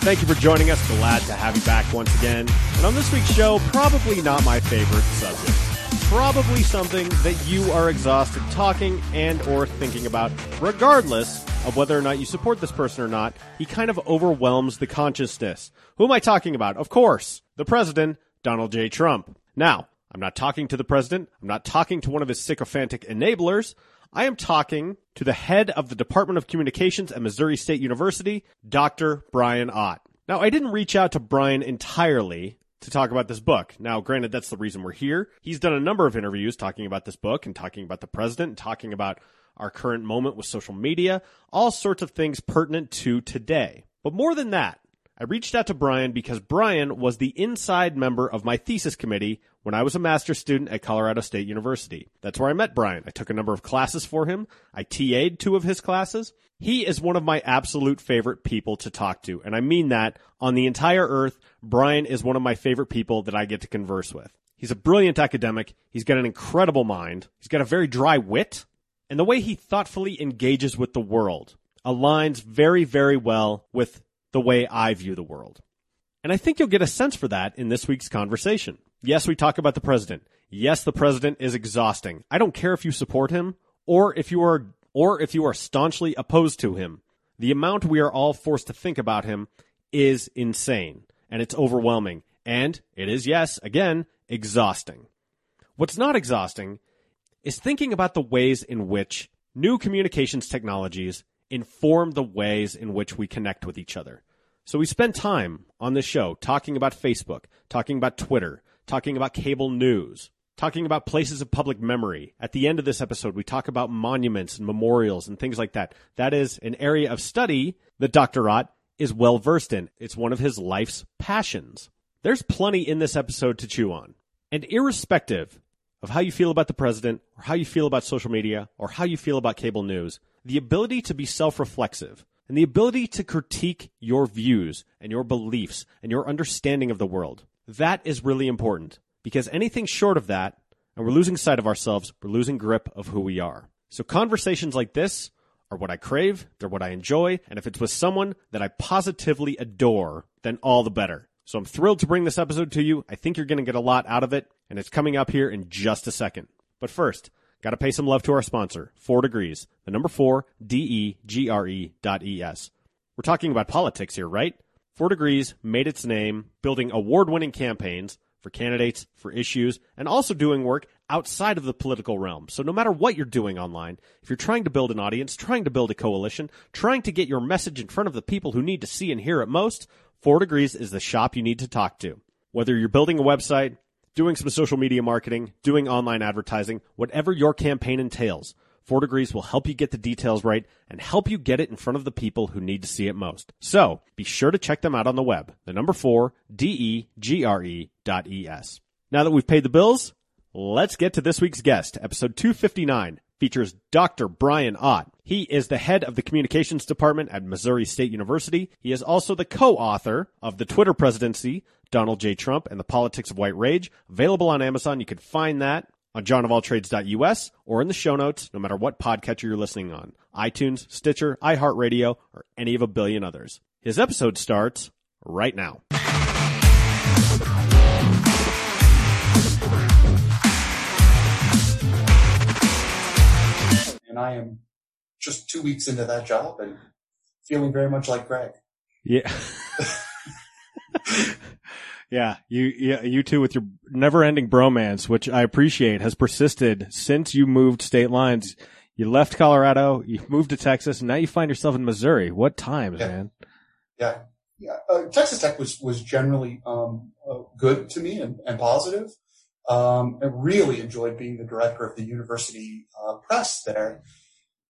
Thank you for joining us. Glad to have you back once again. And on this week's show, probably not my favorite subject. Probably something that you are exhausted talking and or thinking about, regardless of whether or not you support this person or not. He kind of overwhelms the consciousness. Who am I talking about? Of course, the president, Donald J. Trump. Now, I'm not talking to the president. I'm not talking to one of his sycophantic enablers. I am talking to the head of the Department of Communications at Missouri State University, Dr. Brian Ott. Now, I didn't reach out to Brian entirely to talk about this book. Now, granted, that's the reason we're here. He's done a number of interviews talking about this book and talking about the president and talking about our current moment with social media, all sorts of things pertinent to today. But more than that, I reached out to Brian because Brian was the inside member of my thesis committee when I was a master's student at Colorado State University. That's where I met Brian. I took a number of classes for him. I TA'd two of his classes. He is one of my absolute favorite people to talk to. And I mean that on the entire earth. Brian is one of my favorite people that I get to converse with. He's a brilliant academic. He's got an incredible mind. He's got a very dry wit. And the way he thoughtfully engages with the world aligns very, very well with the way I view the world. And I think you'll get a sense for that in this week's conversation. Yes, we talk about the president. Yes, the president is exhausting. I don't care if you support him or if you are or if you are staunchly opposed to him. The amount we are all forced to think about him is insane and it's overwhelming and it is yes, again, exhausting. What's not exhausting is thinking about the ways in which new communications technologies inform the ways in which we connect with each other. So we spend time on this show talking about Facebook, talking about Twitter, talking about cable news, talking about places of public memory. At the end of this episode, we talk about monuments and memorials and things like that. That is an area of study that Dr. Ott is well versed in. It's one of his life's passions. There's plenty in this episode to chew on. And irrespective of how you feel about the president or how you feel about social media or how you feel about cable news, the ability to be self-reflexive and the ability to critique your views and your beliefs and your understanding of the world. That is really important because anything short of that, and we're losing sight of ourselves, we're losing grip of who we are. So conversations like this are what I crave, they're what I enjoy, and if it's with someone that I positively adore, then all the better. So I'm thrilled to bring this episode to you. I think you're going to get a lot out of it, and it's coming up here in just a second. But first, Got to pay some love to our sponsor, Four Degrees, the number four, D-E-G-R-E dot E-S. We're talking about politics here, right? Four Degrees made its name building award-winning campaigns for candidates, for issues, and also doing work outside of the political realm. So no matter what you're doing online, if you're trying to build an audience, trying to build a coalition, trying to get your message in front of the people who need to see and hear it most, Four Degrees is the shop you need to talk to. Whether you're building a website, doing some social media marketing, doing online advertising, whatever your campaign entails, Four Degrees will help you get the details right and help you get it in front of the people who need to see it most. So be sure to check them out on the web. The number four, D-E-G-R-E dot E-S. Now that we've paid the bills, let's get to this week's guest. Episode 259 features Dr. Brian Ott. He is the head of the communications department at Missouri State University. He is also the co-author of The Twitter Presidency, Donald J. Trump and the Politics of White Rage. Available on Amazon. You can find that on johnofalltrades.us or in the show notes, no matter what podcatcher you're listening on. iTunes, Stitcher, iHeartRadio, or any of a billion others. His episode starts right now. and I am just two weeks into that job and feeling very much like Greg. Yeah. yeah, you, yeah, you two with your never-ending bromance, which I appreciate, has persisted since you moved state lines. You left Colorado, you moved to Texas, and now you find yourself in Missouri. What times, Yeah. man? Yeah, yeah. Uh, Texas Tech was was generally um, uh, good to me and, and positive. Um, I really enjoyed being the director of the university uh, press there.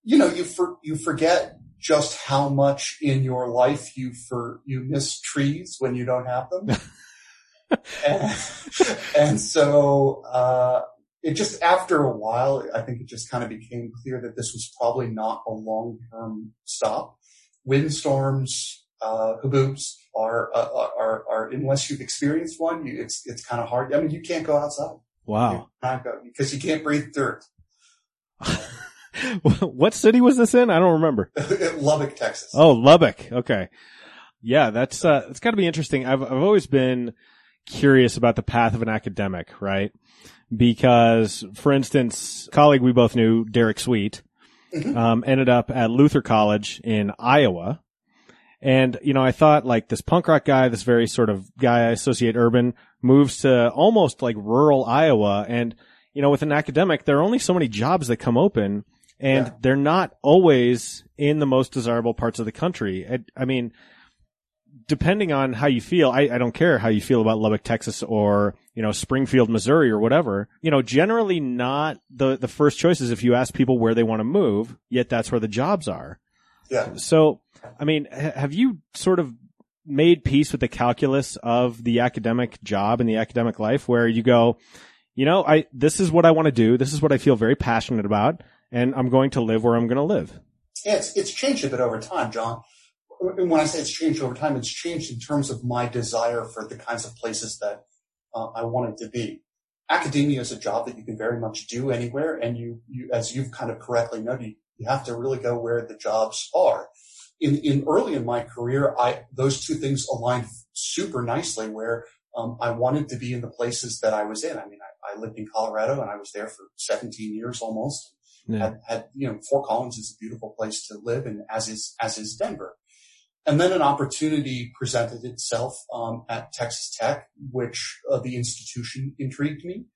You know, you for, you forget just how much in your life you for you miss trees when you don't have them. and, and, so uh, it just after a while, I think it just kind of became clear that this was probably not a long term stop. Windstorms, uh, haboobs are, uh, are, are, unless you've experienced one, you, it's, it's kind of hard. I mean, you can't go outside. Wow. Go, because you can't breathe dirt. what city was this in? I don't remember. Lubbock, Texas. Oh, Lubbock. Okay. Yeah, that's, uh, it's gotta be interesting. I've, I've always been curious about the path of an academic, right? Because, for instance, colleague we both knew, Derek Sweet, mm-hmm. um, ended up at Luther College in Iowa. And, you know, I thought like this punk rock guy, this very sort of guy I associate urban, moves to almost like rural Iowa. And, you know, with an academic, there are only so many jobs that come open and yeah. they're not always in the most desirable parts of the country. I, I mean, depending on how you feel, I, I, don't care how you feel about Lubbock, Texas or, you know, Springfield, Missouri or whatever, you know, generally not the, the first choices if you ask people where they want to move, yet that's where the jobs are. Yeah. So, I mean, have you sort of made peace with the calculus of the academic job and the academic life where you go, you know, I, this is what I want to do. This is what I feel very passionate about and I'm going to live where I'm going to live. It's, it's changed a bit over time, John. And when I say it's changed over time, it's changed in terms of my desire for the kinds of places that uh, I wanted to be. Academia is a job that you can very much do anywhere. And you, you as you've kind of correctly noted, you have to really go where the jobs are. In, in early in my career, I, those two things aligned super nicely where um, I wanted to be in the places that I was in. I mean, I, I lived in Colorado and I was there for 17 years almost yeah. had, had, you know, Fort Collins is a beautiful place to live and as is, as is Denver. And then an opportunity presented itself um, at Texas Tech, which uh, the institution intrigued me.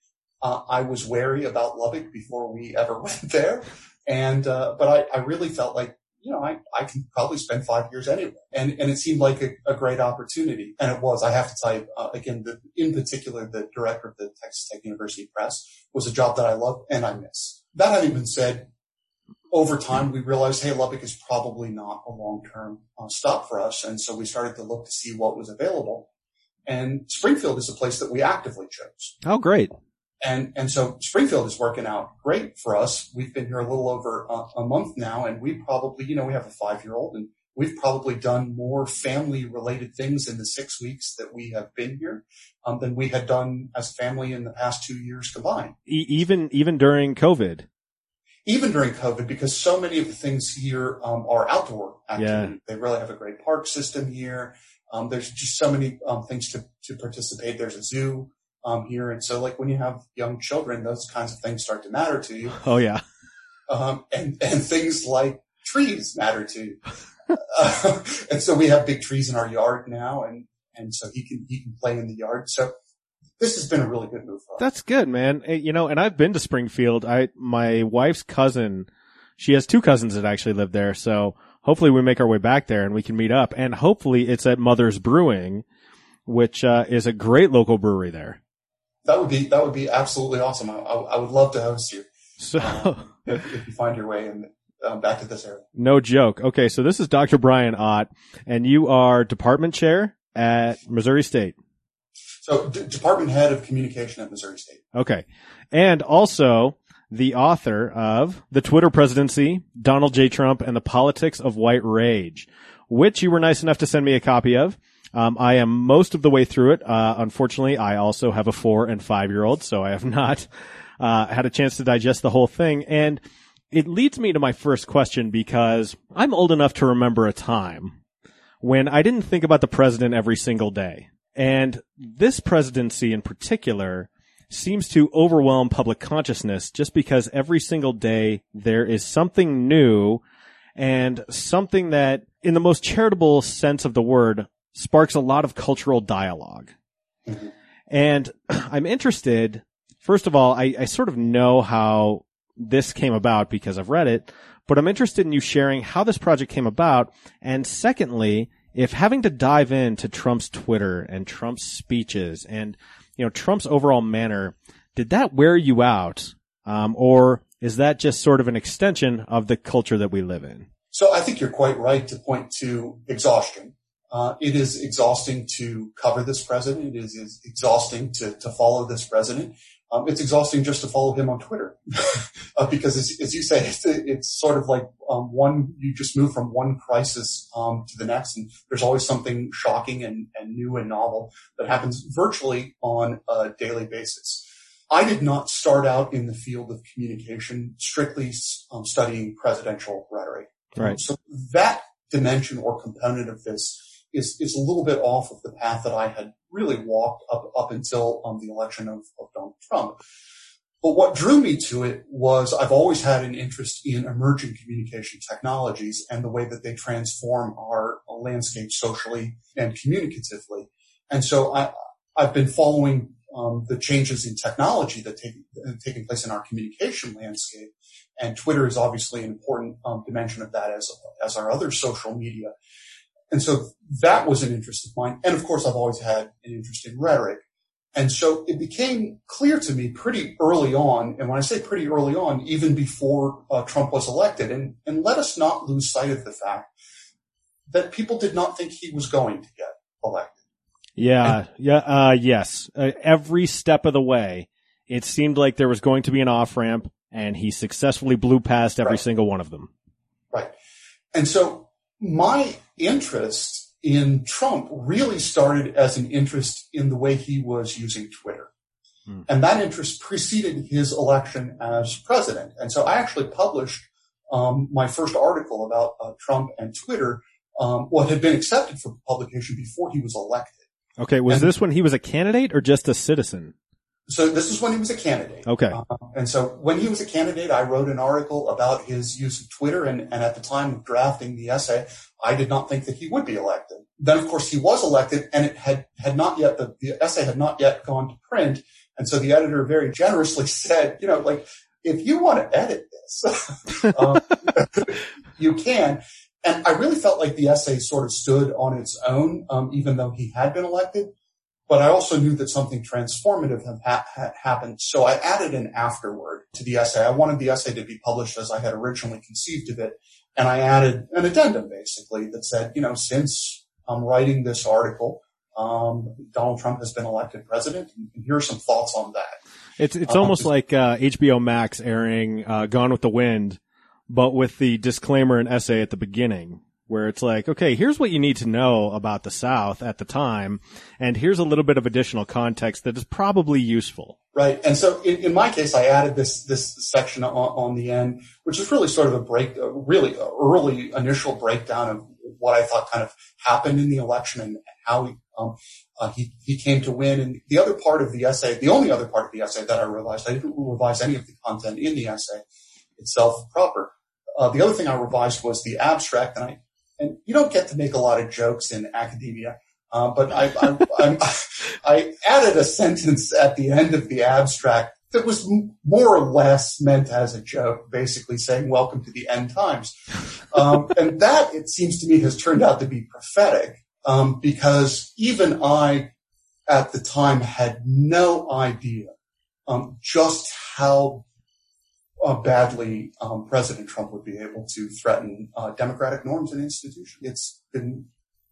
Uh, I was wary about Lubbock before we ever went there, and uh, but I, I, really felt like you know I, I can probably spend five years anyway, and and it seemed like a, a great opportunity, and it was. I have to tell you uh, again, the, in particular, the director of the Texas Tech University Press was a job that I love and I miss. That having been said, over time we realized, hey, Lubbock is probably not a long-term uh, stop for us, and so we started to look to see what was available. And Springfield is a place that we actively chose. Oh, great! And and so Springfield is working out great for us. We've been here a little over uh, a month now, and we probably, you know, we have a five-year-old, and we've probably done more family-related things in the six weeks that we have been here um, than we had done as family in the past two years combined. E- even even during COVID. Even during COVID, because so many of the things here um, are outdoor activity. Yeah. They really have a great park system here. Um, there's just so many um, things to, to participate. There's a zoo um, here, and so like when you have young children, those kinds of things start to matter to you. Oh yeah, um, and and things like trees matter to you. uh, and so we have big trees in our yard now, and and so he can he can play in the yard. So this has been a really good move for us. That's good, man. You know, and I've been to Springfield. I my wife's cousin, she has two cousins that actually live there. So hopefully we make our way back there and we can meet up. And hopefully it's at Mother's Brewing, which uh, is a great local brewery there. That would be that would be absolutely awesome. I, I, I would love to host you. So uh, if, if, you find your way in um, back to this area. No joke. Okay, so this is Dr. Brian Ott, and you are department chair at Missouri State. So, D- department head of communication at Missouri State. Okay, and also the author of The Twitter Presidency, Donald J. Trump, and the Politics of White Rage, which you were nice enough to send me a copy of. Um, I am most of the way through it. Uh, unfortunately, I also have a four and five year old, so I have not uh, had a chance to digest the whole thing. And it leads me to my first question because I'm old enough to remember a time when I didn't think about the president every single day. And this presidency in particular seems to overwhelm public consciousness just because every single day there is something new and something that in the most charitable sense of the word sparks a lot of cultural dialog. And I'm interested, first of all, I, I sort of know how this came about because I've read it, but I'm interested in you sharing how this project came about. And secondly, if having to dive into Trump's Twitter and Trump's speeches and, you know, Trump's overall manner, did that wear you out? Um, or is that just sort of an extension of the culture that we live in? So I think you're quite right to point to exhaustion. Uh, it is exhausting to cover this president. It is, is exhausting to, to follow this president. Um, it's exhausting just to follow him on Twitter uh, because, as, as, you say, it's, it's sort of like um, one. You just move from one crisis um, to the next, and there's always something shocking and, and new and novel that happens virtually on a daily basis. I did not start out in the field of communication strictly um, studying presidential rhetoric. Right. so that dimension or component of this is, is a little bit off of the path that I had really walked up, up until um, the election of, of Donald Trump. But what drew me to it was I've always had an interest in emerging communication technologies and the way that they transform our landscape socially and communicatively. And so I, I've been following um, the changes in technology that take taking place in our communication landscape, and Twitter is obviously an important um, dimension of that as as our other social media. And so that was an interest of mine. And of course, I've always had an interest in rhetoric. And so it became clear to me pretty early on. And when I say pretty early on, even before uh, Trump was elected, and, and let us not lose sight of the fact that people did not think he was going to get elected. Yeah. And, yeah. Uh, yes. Uh, every step of the way, it seemed like there was going to be an off ramp and he successfully blew past every right. single one of them. Right. And so my interest in Trump really started as an interest in the way he was using Twitter. Hmm. And that interest preceded his election as president. And so I actually published um, my first article about uh, Trump and Twitter, um, what had been accepted for publication before he was elected. Okay, was and, this when he was a candidate or just a citizen? So this is when he was a candidate. Okay. Uh, and so when he was a candidate, I wrote an article about his use of Twitter. And, and at the time of drafting the essay, I did not think that he would be elected. Then, of course, he was elected and it had, had not yet, the, the essay had not yet gone to print. And so the editor very generously said, you know, like, if you want to edit this, um, you can. And I really felt like the essay sort of stood on its own, um, even though he had been elected. But I also knew that something transformative had, ha- had happened. So I added an afterword to the essay. I wanted the essay to be published as I had originally conceived of it. And I added an addendum basically that said, you know, since I'm writing this article, um, Donald Trump has been elected president. And here are some thoughts on that. It's, it's um, almost like, uh, HBO Max airing, uh, Gone with the Wind, but with the disclaimer and essay at the beginning where it's like, okay, here's what you need to know about the South at the time, and here's a little bit of additional context that is probably useful. Right. And so in, in my case, I added this, this section on, on, the end, which is really sort of a break, a really early initial breakdown of what I thought kind of happened in the election and how he, um, uh, he, he came to win. And the other part of the essay, the only other part of the essay that I revised, I didn't revise any of the content in the essay itself proper. Uh, the other thing I revised was the abstract, and I and you don't get to make a lot of jokes in academia. Uh, but I, I, I, added a sentence at the end of the abstract that was more or less meant as a joke, basically saying "Welcome to the end times," um, and that it seems to me has turned out to be prophetic um, because even I, at the time, had no idea um, just how uh, badly um, President Trump would be able to threaten uh, democratic norms and institutions. It's been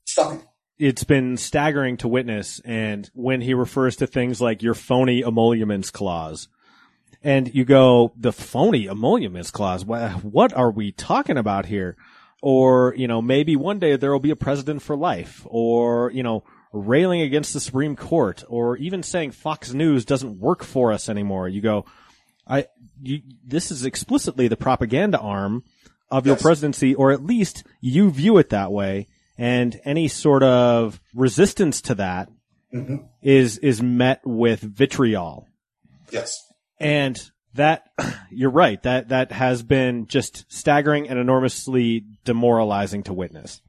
stunning. It's been staggering to witness. And when he refers to things like your phony emoluments clause, and you go, the phony emoluments clause, what are we talking about here? Or, you know, maybe one day there will be a president for life, or, you know, railing against the Supreme Court, or even saying Fox News doesn't work for us anymore. You go, I, you, this is explicitly the propaganda arm of your presidency, or at least you view it that way. And any sort of resistance to that mm-hmm. is is met with vitriol. Yes. And that you're right. That that has been just staggering and enormously demoralizing to witness.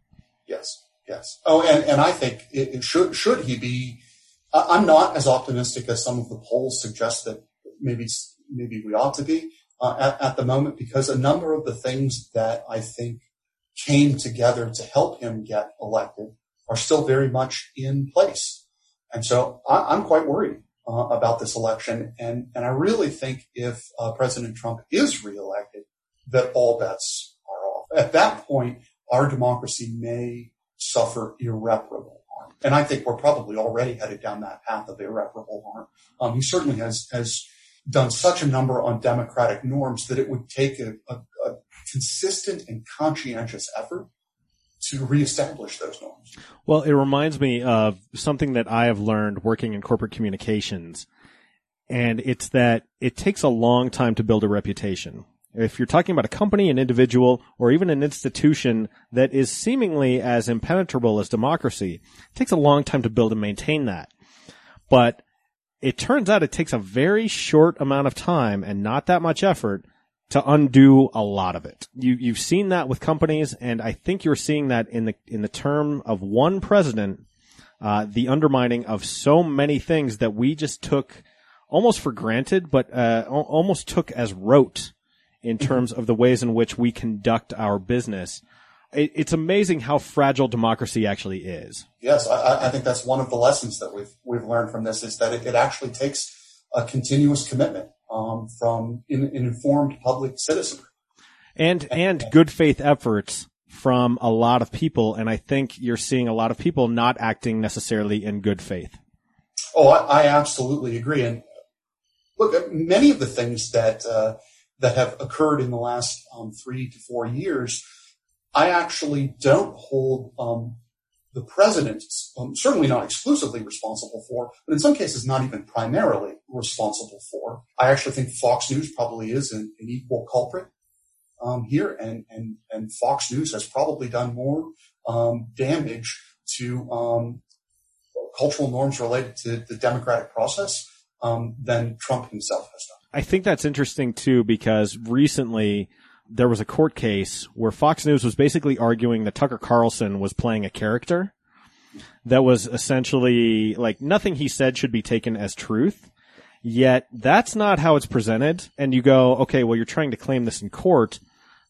Yes. Yes. Oh, and, and I think it, it should should he be. I'm not as optimistic as some of the polls suggest that maybe maybe we ought to be uh, at, at the moment because a number of the things that I think came together to help him get elected are still very much in place. And so I, am quite worried uh, about this election. And, and I really think if uh, President Trump is reelected, that all bets are off. at that point, our democracy may suffer irreparable harm. And I think we're probably already headed down that path of irreparable harm. Um, he certainly has, has done such a number on democratic norms that it would take a, a, a consistent and conscientious effort to reestablish those norms. Well, it reminds me of something that I have learned working in corporate communications. And it's that it takes a long time to build a reputation. If you're talking about a company, an individual, or even an institution that is seemingly as impenetrable as democracy, it takes a long time to build and maintain that. But it turns out it takes a very short amount of time and not that much effort to undo a lot of it. You, you've seen that with companies, and I think you're seeing that in the in the term of one president, uh, the undermining of so many things that we just took almost for granted, but uh, almost took as rote in mm-hmm. terms of the ways in which we conduct our business. It, it's amazing how fragile democracy actually is. Yes, I, I, think that's one of the lessons that we've we've learned from this is that it, it actually takes a continuous commitment um, from an informed public citizenry. And, and good faith efforts from a lot of people. And I think you're seeing a lot of people not acting necessarily in good faith. Oh, I, I absolutely agree. And look, many of the things that, uh, that have occurred in the last um, three to four years, I actually don't hold um, the president, um, certainly not exclusively responsible for, but in some cases not even primarily responsible for. I actually think Fox News probably is an, an equal culprit um, here, and, and and Fox News has probably done more um, damage to um, cultural norms related to the democratic process um, than Trump himself has done. I think that's interesting too because recently there was a court case where Fox News was basically arguing that Tucker Carlson was playing a character that was essentially like nothing he said should be taken as truth. Yet that's not how it's presented. And you go, okay, well, you're trying to claim this in court.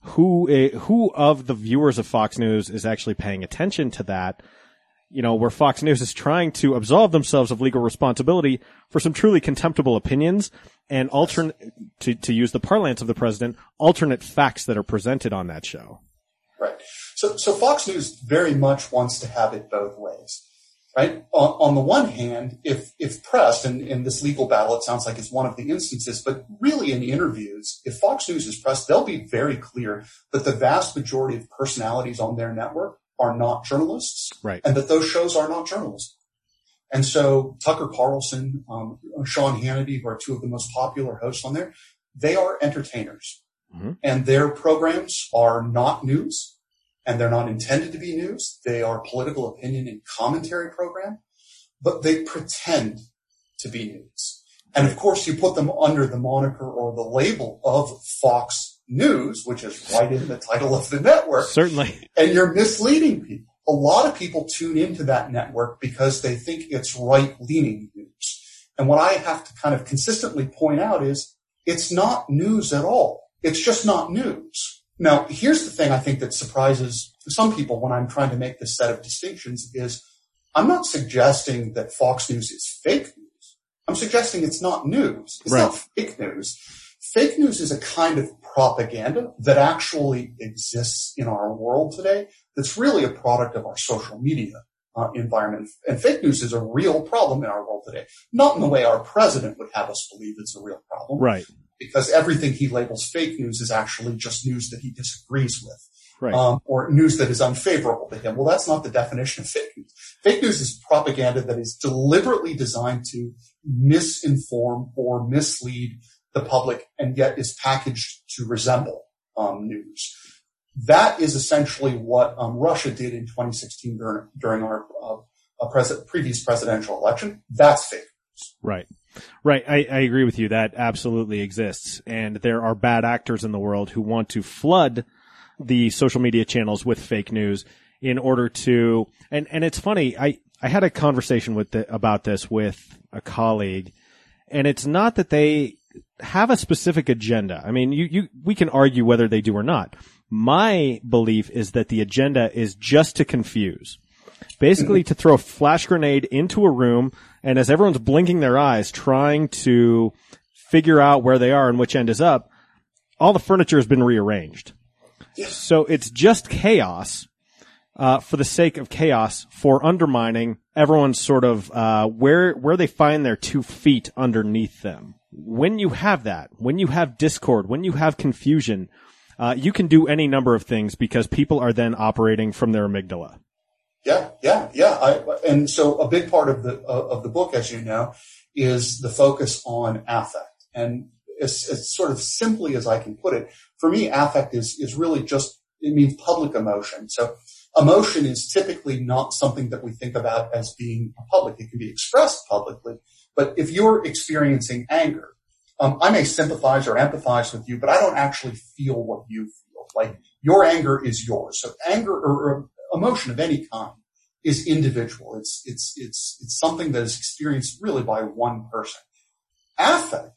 Who, eh, who of the viewers of Fox News is actually paying attention to that? you know, where Fox News is trying to absolve themselves of legal responsibility for some truly contemptible opinions and alternate, to, to use the parlance of the president, alternate facts that are presented on that show. Right. So, so Fox News very much wants to have it both ways, right? On, on the one hand, if, if pressed, and in this legal battle, it sounds like it's one of the instances, but really in interviews, if Fox News is pressed, they'll be very clear that the vast majority of personalities on their network are not journalists, right? And that those shows are not journalism. And so Tucker Carlson, um, Sean Hannity, who are two of the most popular hosts on there, they are entertainers, mm-hmm. and their programs are not news, and they're not intended to be news. They are political opinion and commentary program, but they pretend to be news. And of course, you put them under the moniker or the label of Fox News, which is right in the title of the network. Certainly. And you're misleading people. A lot of people tune into that network because they think it's right leaning news. And what I have to kind of consistently point out is it's not news at all. It's just not news. Now, here's the thing I think that surprises some people when I'm trying to make this set of distinctions is I'm not suggesting that Fox News is fake news. I'm suggesting it's not news. It's right. not fake news. Fake news is a kind of propaganda that actually exists in our world today that's really a product of our social media uh, environment. And fake news is a real problem in our world today. Not in the way our president would have us believe it's a real problem. Right. Because everything he labels fake news is actually just news that he disagrees with. Right. Um, or news that is unfavorable to him. Well, that's not the definition of fake news. Fake news is propaganda that is deliberately designed to misinform or mislead the public and yet is packaged to resemble um, news. That is essentially what um, Russia did in 2016 during, during our uh, pres- previous presidential election. That's fake news. Right. Right. I, I agree with you. That absolutely exists. And there are bad actors in the world who want to flood the social media channels with fake news in order to, and, and it's funny. I, I had a conversation with the, about this with a colleague and it's not that they have a specific agenda. I mean, you, you, we can argue whether they do or not. My belief is that the agenda is just to confuse. Basically to throw a flash grenade into a room and as everyone's blinking their eyes trying to figure out where they are and which end is up, all the furniture has been rearranged. So it's just chaos uh, for the sake of chaos for undermining everyone's sort of uh, where where they find their two feet underneath them. When you have that, when you have discord, when you have confusion, uh, you can do any number of things because people are then operating from their amygdala. Yeah, yeah, yeah. I, and so a big part of the of the book, as you know, is the focus on affect. And as, as sort of simply as I can put it, for me, affect is is really just it means public emotion. So emotion is typically not something that we think about as being public. It can be expressed publicly, but if you're experiencing anger, um, I may sympathize or empathize with you, but I don't actually feel what you feel. Like your anger is yours. So anger or, or emotion of any kind is individual. It's, it's, it's, it's something that is experienced really by one person. Affect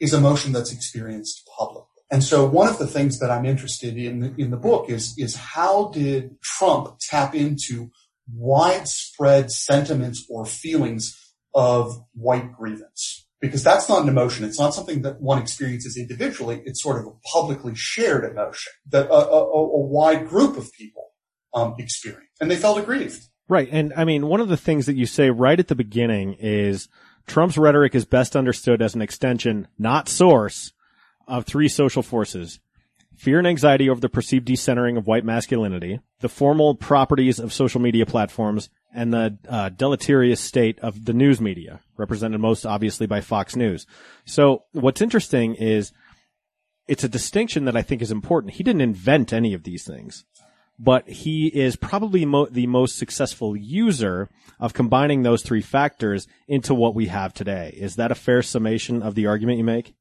is emotion that's experienced publicly. And so one of the things that I'm interested in in the book is, is how did Trump tap into widespread sentiments or feelings of white grievance? Because that's not an emotion. It's not something that one experiences individually. It's sort of a publicly shared emotion that a, a, a wide group of people um, experience, and they felt aggrieved. Right. And I mean, one of the things that you say right at the beginning is Trump's rhetoric is best understood as an extension, not source, of three social forces. Fear and anxiety over the perceived decentering of white masculinity, the formal properties of social media platforms, and the uh, deleterious state of the news media, represented most obviously by Fox News. So what's interesting is it's a distinction that I think is important. He didn't invent any of these things but he is probably mo- the most successful user of combining those three factors into what we have today. Is that a fair summation of the argument you make?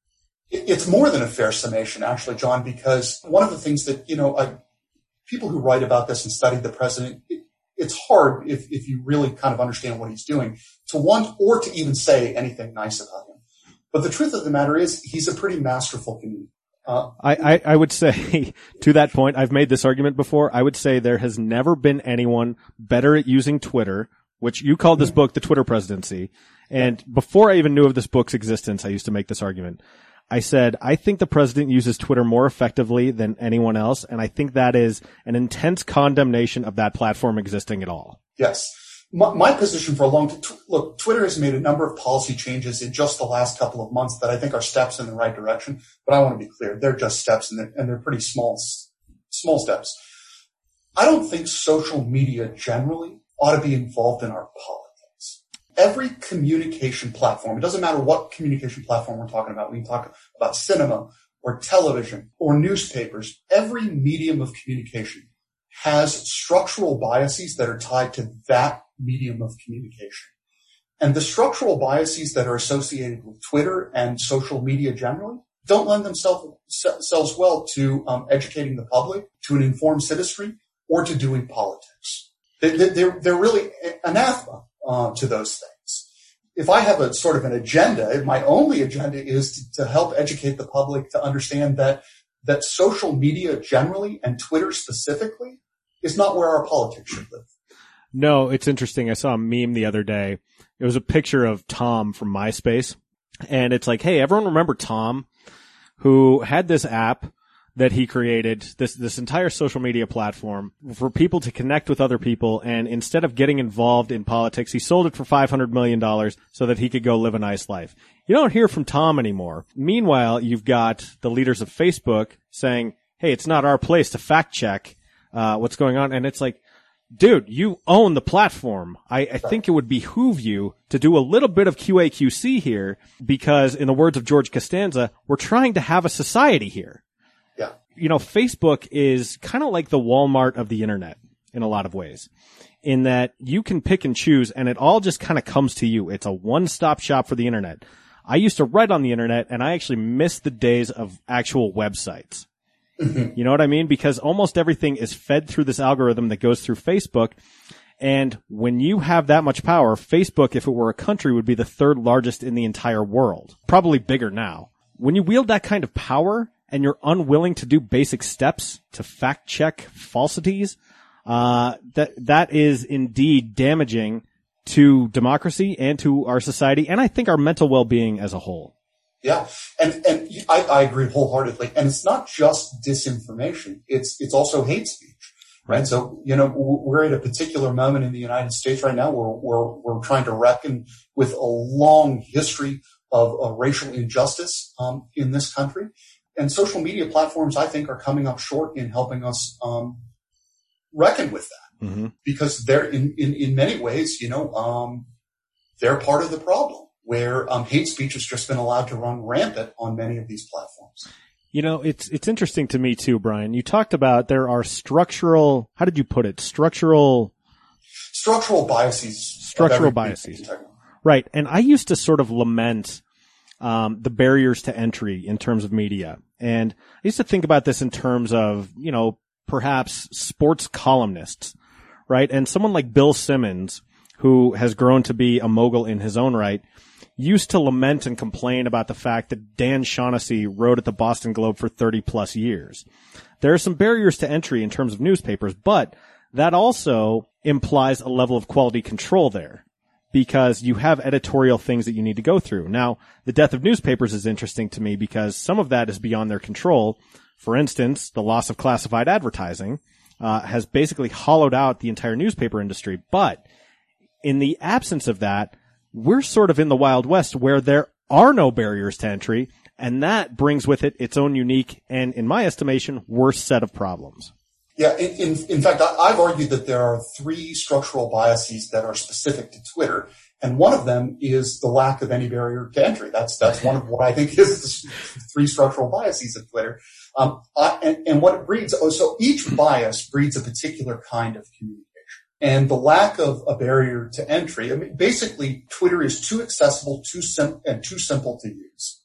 It's more than a fair summation, actually, John, because one of the things that, you know, I, people who write about this and study the president, it, it's hard if, if you really kind of understand what he's doing to want or to even say anything nice about him. But the truth of the matter is he's a pretty masterful comedian. Uh, I, I, I would say to that point, I've made this argument before. I would say there has never been anyone better at using Twitter, which you called this book the Twitter presidency. And before I even knew of this book's existence, I used to make this argument. I said, I think the president uses Twitter more effectively than anyone else. And I think that is an intense condemnation of that platform existing at all. Yes my, my, position for a long time, look, Twitter has made a number of policy changes in just the last couple of months that I think are steps in the right direction. But I want to be clear. They're just steps and they're, and they're pretty small, small steps. I don't think social media generally ought to be involved in our politics. Every communication platform, it doesn't matter what communication platform we're talking about. We can talk about cinema or television or newspapers. Every medium of communication has structural biases that are tied to that medium of communication. And the structural biases that are associated with Twitter and social media generally don't lend themselves well to um, educating the public, to an informed citizenry, or to doing politics. They're, they're really anathema uh, to those things. If I have a sort of an agenda, my only agenda is to, to help educate the public to understand that that social media generally and Twitter specifically is not where our politics should live. No, it's interesting. I saw a meme the other day. It was a picture of Tom from MySpace. And it's like, hey, everyone remember Tom who had this app that he created, this, this entire social media platform for people to connect with other people. And instead of getting involved in politics, he sold it for $500 million so that he could go live a nice life. You don't hear from Tom anymore. Meanwhile, you've got the leaders of Facebook saying, Hey, it's not our place to fact check, uh, what's going on. And it's like, dude, you own the platform. I, I, think it would behoove you to do a little bit of QAQC here because in the words of George Costanza, we're trying to have a society here. You know, Facebook is kind of like the Walmart of the internet in a lot of ways in that you can pick and choose and it all just kind of comes to you. It's a one-stop shop for the internet. I used to write on the internet and I actually miss the days of actual websites. You know what I mean? Because almost everything is fed through this algorithm that goes through Facebook. And when you have that much power, Facebook, if it were a country, would be the third largest in the entire world. Probably bigger now. When you wield that kind of power and you're unwilling to do basic steps to fact check falsities, uh, that, that is indeed damaging to democracy and to our society and I think our mental well-being as a whole. Yeah, and and I, I agree wholeheartedly. And it's not just disinformation; it's it's also hate speech, right? So you know we're at a particular moment in the United States right now where we're we're trying to reckon with a long history of, of racial injustice um, in this country, and social media platforms, I think, are coming up short in helping us um, reckon with that Mm-hmm. because they're in in in many ways, you know, um, they're part of the problem where um, hate speech has just been allowed to run rampant on many of these platforms. You know, it's it's interesting to me too, Brian. You talked about there are structural. How did you put it? Structural, Structural biases. Structural biases. right? And I used to sort of lament um, the barriers to entry in terms of media, and I used to think about this in terms of you know perhaps sports columnists, right? And someone like Bill Simmons, who has grown to be a mogul in his own right, used to lament and complain about the fact that Dan Shaughnessy wrote at the Boston Globe for 30 plus years. There are some barriers to entry in terms of newspapers, but that also implies a level of quality control there because you have editorial things that you need to go through. Now, the death of newspapers is interesting to me because some of that is beyond their control. For instance, the loss of classified advertising uh, has basically hollowed out the entire newspaper industry. But in the absence of that, we're sort of in the Wild West where there are no barriers to entry, and that brings with it its own unique and, in my estimation, worst set of problems. Yeah, in, in, fact, I, I've argued that there are three structural biases that are specific to Twitter, and one of them is the lack of any barrier to entry. That's that's one of what I think is the three structural biases of Twitter. Um, I, and, and what it breeds, oh, so each bias breeds a particular kind of communication. And the lack of a barrier to entry, I mean, basically, Twitter is too accessible, too sim- and too simple to use.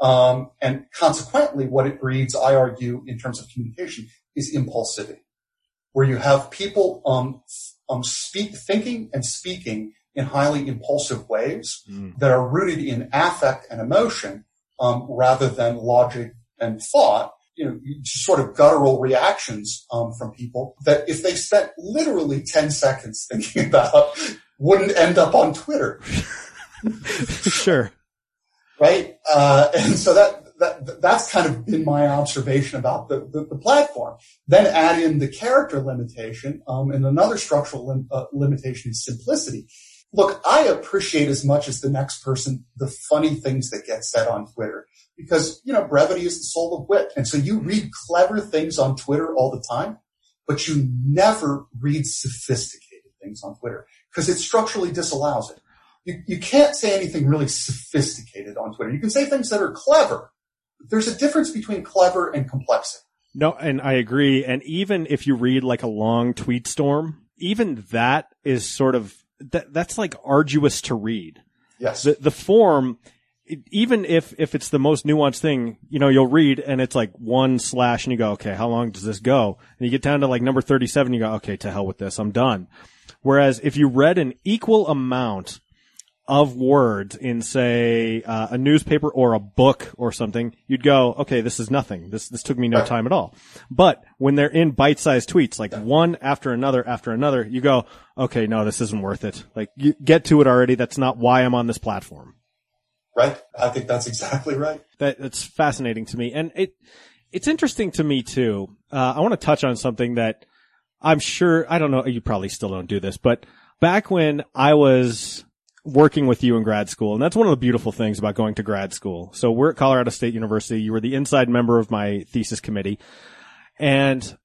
Um, and consequently, what it breeds, I argue, in terms of communication, is impulsivity, where you have people um, um, speak, thinking and speaking in highly impulsive ways that are rooted in affect and emotion um, rather than logic and thought. You know, just sort of guttural reactions um, from people that, if they spent literally ten seconds thinking about, wouldn't end up on Twitter sure. right? Uh, and so that, that that's kind of been my observation about the, the, the platform. Then add in the character limitation, um, and another structural lim- uh, limitation is simplicity. Look, I appreciate as much as the next person the funny things that get said on Twitter because you know brevity is the soul of wit, and so you read clever things on Twitter all the time, but you never read sophisticated things on Twitter because it structurally disallows it you, you can't say anything really sophisticated on Twitter. You can say things that are clever. There's a difference between clever and complexity. No, and I agree. And even if you read like a long tweet storm, even that is sort of that that's like arduous to read. Yes. The the form, even if if it's the most nuanced thing, you know, you'll read and it's like one slash, and you go, okay, how long does this go? And you get down to like number thirty seven, you go, okay, to hell with this, I'm done. Whereas if you read an equal amount of words in say uh, a newspaper or a book or something, you'd go, okay, this is nothing. This this took me no time at all. But when they're in bite-sized tweets, like one after another after another, you go, okay, no, this isn't worth it. Like you get to it already. That's not why I'm on this platform. right? I think that's exactly right. That that's fascinating to me, and it it's interesting to me too. Uh, I want to touch on something that I'm sure I don't know. You probably still don't do this, but back when I was working with you in grad school, and that's one of the beautiful things about going to grad school. So we're at Colorado State University. You were the inside member of my thesis committee, and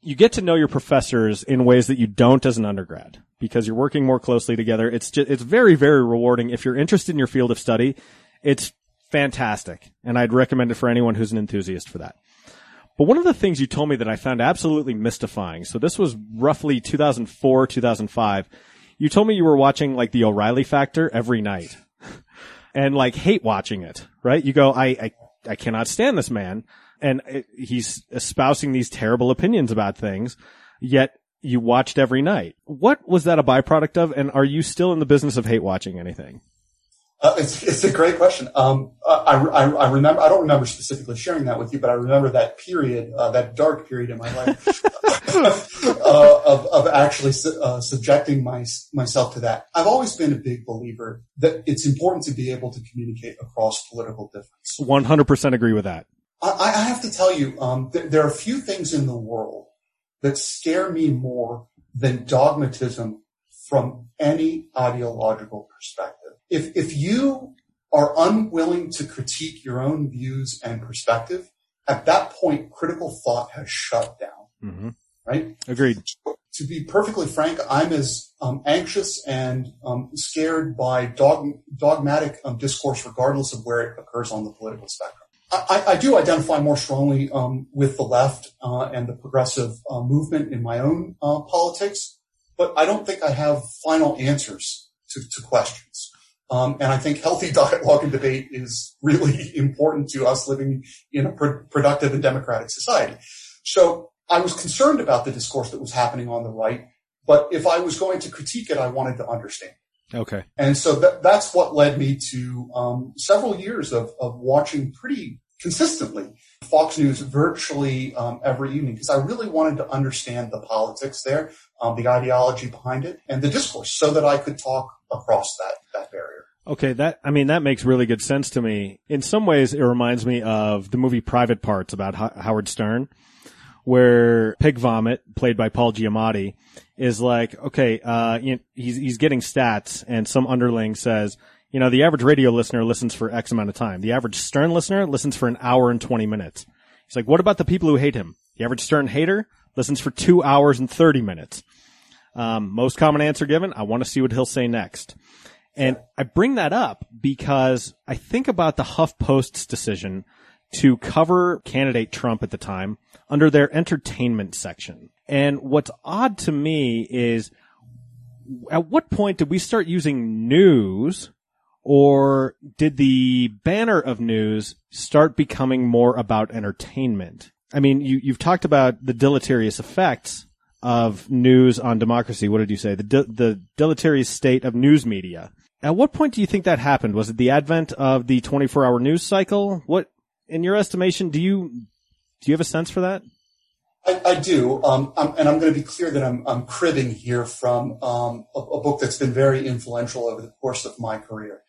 you get to know your professors in ways that you don't as an undergrad because you're working more closely together. It's just, it's very, very rewarding. If you're interested in your field of study, it's fantastic. And I'd recommend it for anyone who's an enthusiast for that. But one of the things you told me that I found absolutely mystifying. So this was roughly 2004, 2005. You told me you were watching like the O'Reilly factor every night and like hate watching it, right? You go, I, I, I cannot stand this man. And it, he's espousing these terrible opinions about things, yet you watched every night. What was that a byproduct of? And are you still in the business of hate watching anything? Uh, it's, it's a great question. Um, I, I, I, remember, I don't remember specifically sharing that with you, but I remember that period, uh, that dark period in my life uh, of, of actually su- uh, subjecting my, myself to that. I've always been a big believer that it's important to be able to communicate across political difference. 100% agree with that. I, I have to tell you, um, th- there are a few things in the world that scare me more than dogmatism from any ideological perspective if, if you are unwilling to critique your own views and perspective, at that point, critical thought has shut down. Mm-hmm. Right? Agreed. To be perfectly frank, I'm as um, anxious and um, scared by dog, dogmatic um, discourse, regardless of where it occurs on the political spectrum. I, I do identify more strongly um, with the left uh, and the progressive uh, movement in my own uh, politics, but I don't think I have final answers to, to questions. Um, and I think healthy dialogue and debate is really important to us living in a pro- productive and democratic society. So I was concerned about the discourse that was happening on the right, but if I was going to critique it, I wanted to understand. Okay. And so th- that's what led me to um, several years of, of watching pretty consistently Fox News virtually um, every evening because I really wanted to understand the politics there, um, the ideology behind it, and the discourse, so that I could talk across that that barrier. Okay, that I mean that makes really good sense to me. In some ways, it reminds me of the movie Private Parts about Howard Stern, where Pig Vomit, played by Paul Giamatti, is like, okay, uh, you know, he's he's getting stats, and some underling says, you know, the average radio listener listens for X amount of time. The average Stern listener listens for an hour and twenty minutes. He's like, what about the people who hate him? The average Stern hater listens for two hours and thirty minutes. Um, most common answer given, I want to see what he'll say next. And I bring that up because I think about the HuffPost's decision to cover candidate Trump at the time under their entertainment section. And what's odd to me is at what point did we start using news or did the banner of news start becoming more about entertainment? I mean, you, you've talked about the deleterious effects of news on democracy. What did you say? The, de- the deleterious state of news media. At what point do you think that happened? Was it the advent of the 24 hour news cycle? What, in your estimation, do you, do you have a sense for that? I, I do, um, I'm, and I'm going to be clear that I'm, I'm cribbing here from um, a, a, book that's been very influential over the course of my career.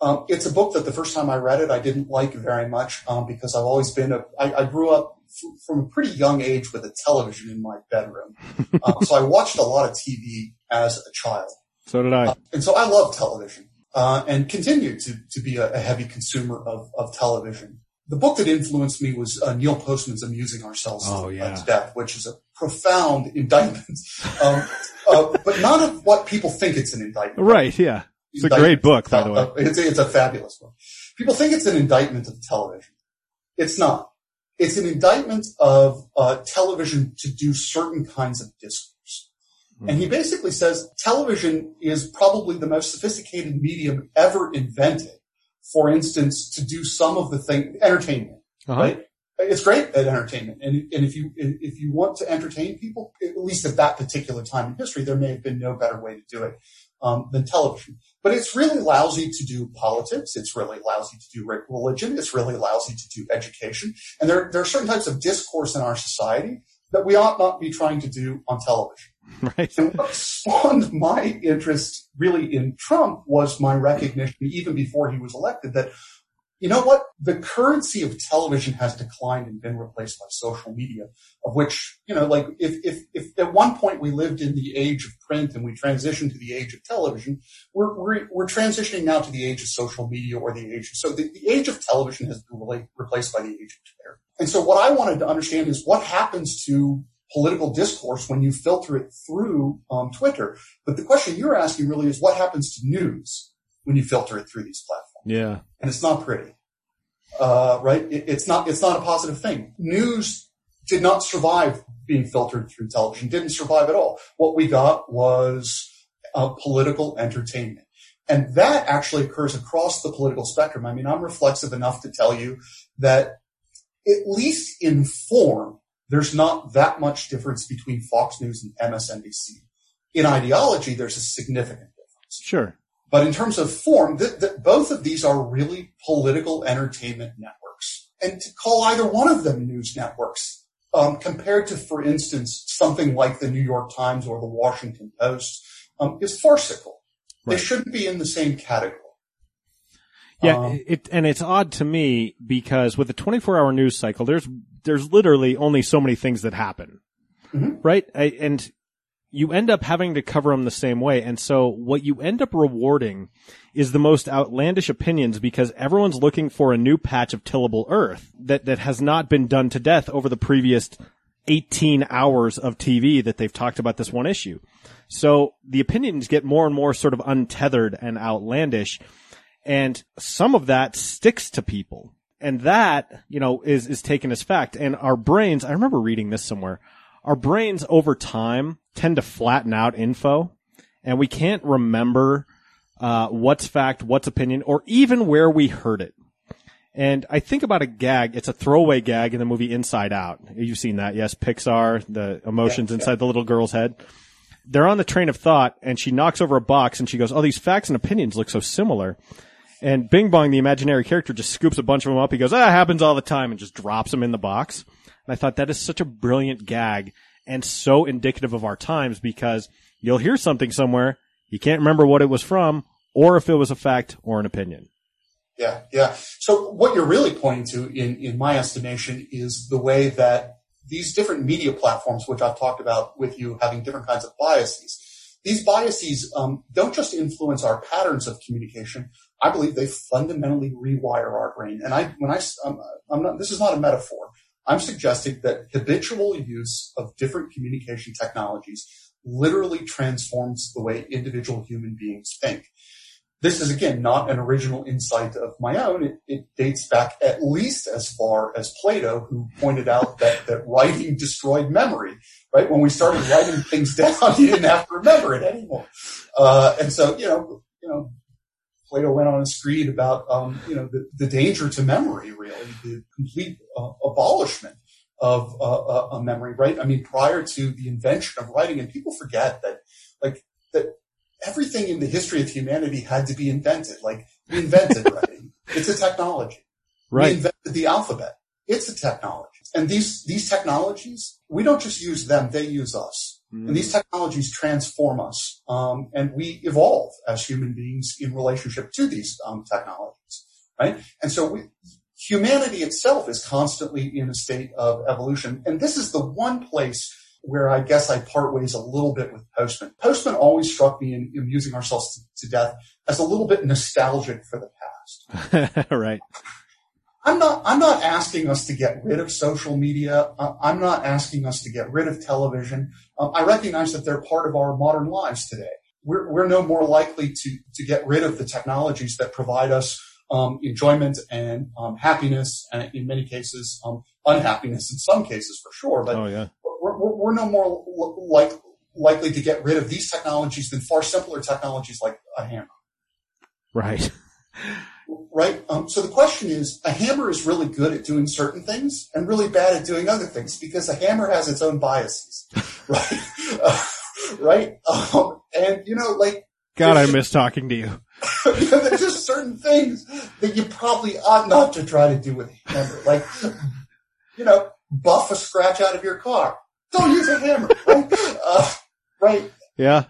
Um, it's a book that the first time I read it, I didn't like very much um, because I've always been a. I, I grew up f- from a pretty young age with a television in my bedroom, um, so I watched a lot of TV as a child. So did I. Uh, and so I love television uh, and continue to, to be a, a heavy consumer of, of television. The book that influenced me was uh, Neil Postman's Amusing Ourselves oh, yeah. to Death, which is a profound indictment, um, uh, but not of what people think it's an indictment. Right, yeah. It's a great book, by the way. It's a, it's a fabulous book. People think it's an indictment of television. It's not. It's an indictment of uh, television to do certain kinds of discourse. And he basically says television is probably the most sophisticated medium ever invented. For instance, to do some of the thing, entertainment, uh-huh. right? It's great at entertainment. And, and if you, if you want to entertain people, at least at that particular time in history, there may have been no better way to do it. Um, than television. But it's really lousy to do politics. It's really lousy to do religion. It's really lousy to do education. And there, there are certain types of discourse in our society that we ought not be trying to do on television. Right. And what spawned my interest really in Trump was my recognition, even before he was elected, that you know what? The currency of television has declined and been replaced by social media, of which, you know, like if, if, if at one point we lived in the age of print and we transitioned to the age of television, we're, we're, we're transitioning now to the age of social media or the age. So the, the age of television has been replaced by the age of Twitter. And so what I wanted to understand is what happens to political discourse when you filter it through um, Twitter. But the question you're asking really is what happens to news when you filter it through these platforms? Yeah. And it's not pretty. Uh, right? It, it's not, it's not a positive thing. News did not survive being filtered through television, didn't survive at all. What we got was uh, political entertainment. And that actually occurs across the political spectrum. I mean, I'm reflexive enough to tell you that at least in form, there's not that much difference between Fox News and MSNBC. In ideology, there's a significant difference. Sure. But in terms of form, th- th- both of these are really political entertainment networks. And to call either one of them news networks, um, compared to, for instance, something like the New York Times or the Washington Post, um, is farcical. Right. They shouldn't be in the same category. Yeah, um, it, and it's odd to me because with a 24 hour news cycle, there's, there's literally only so many things that happen. Mm-hmm. Right? I, and you end up having to cover them the same way. And so what you end up rewarding is the most outlandish opinions because everyone's looking for a new patch of tillable earth that, that has not been done to death over the previous 18 hours of TV that they've talked about this one issue. So the opinions get more and more sort of untethered and outlandish. And some of that sticks to people. And that, you know, is, is taken as fact. And our brains, I remember reading this somewhere our brains over time tend to flatten out info and we can't remember uh, what's fact, what's opinion, or even where we heard it. And I think about a gag. It's a throwaway gag in the movie Inside Out. You've seen that, yes? Pixar, the emotions yeah, inside yeah. the little girl's head. They're on the train of thought, and she knocks over a box, and she goes, "Oh, these facts and opinions look so similar." And Bing Bong, the imaginary character, just scoops a bunch of them up. He goes, "Ah, happens all the time," and just drops them in the box. And I thought that is such a brilliant gag and so indicative of our times because you'll hear something somewhere, you can't remember what it was from or if it was a fact or an opinion. Yeah, yeah. So what you're really pointing to in, in my estimation is the way that these different media platforms, which I've talked about with you, having different kinds of biases. These biases um, don't just influence our patterns of communication. I believe they fundamentally rewire our brain. And I, when I, um, I'm not, this is not a metaphor. I'm suggesting that habitual use of different communication technologies literally transforms the way individual human beings think. This is again not an original insight of my own. It, it dates back at least as far as Plato, who pointed out that, that writing destroyed memory. Right when we started writing things down, you didn't have to remember it anymore. Uh, and so, you know, you know, Plato went on a screed about, um, you know, the, the, danger to memory, really, the complete uh, abolishment of uh, uh, a memory, right? I mean, prior to the invention of writing, and people forget that, like, that everything in the history of humanity had to be invented. Like, we invented writing. It's a technology. Right. We invented the alphabet. It's a technology. And these, these technologies, we don't just use them, they use us. Mm. And these technologies transform us, um, and we evolve as human beings in relationship to these um, technologies, right? And so we, humanity itself is constantly in a state of evolution. And this is the one place where I guess I part ways a little bit with Postman. Postman always struck me in, in using ourselves to, to death as a little bit nostalgic for the past. right. I'm not, I'm not asking us to get rid of social media. I'm not asking us to get rid of television. Um, I recognize that they're part of our modern lives today. We're, we're no more likely to, to get rid of the technologies that provide us um, enjoyment and um, happiness, and in many cases, um, unhappiness in some cases for sure. But oh, yeah. we're, we're, we're, no more like, likely to get rid of these technologies than far simpler technologies like a hammer. Right. right? Um, so the question is, a hammer is really good at doing certain things and really bad at doing other things because a hammer has its own biases, right? Uh, right? Um, and you know, like, God, I miss talking to you. you know, there's just certain things that you probably ought not to try to do with a hammer, like, you know, buff a scratch out of your car. Don't use a hammer, right? Uh, right? Yeah.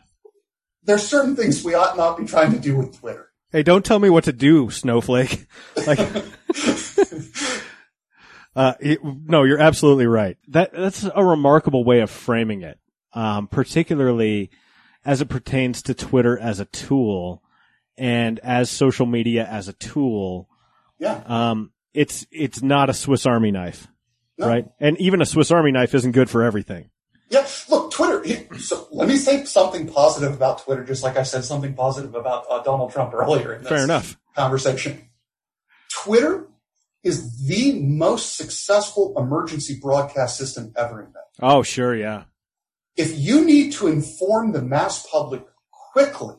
There's certain things we ought not be trying to do with Twitter. Hey, don't tell me what to do, Snowflake. Like, uh, it, no, you're absolutely right. That that's a remarkable way of framing it, um, particularly as it pertains to Twitter as a tool and as social media as a tool. Yeah. Um, it's it's not a Swiss Army knife, no. right? And even a Swiss Army knife isn't good for everything. Yeah, look, Twitter. So let me say something positive about Twitter, just like I said something positive about uh, Donald Trump earlier in this Fair enough. conversation. Twitter is the most successful emergency broadcast system ever invented. Oh, sure, yeah. If you need to inform the mass public quickly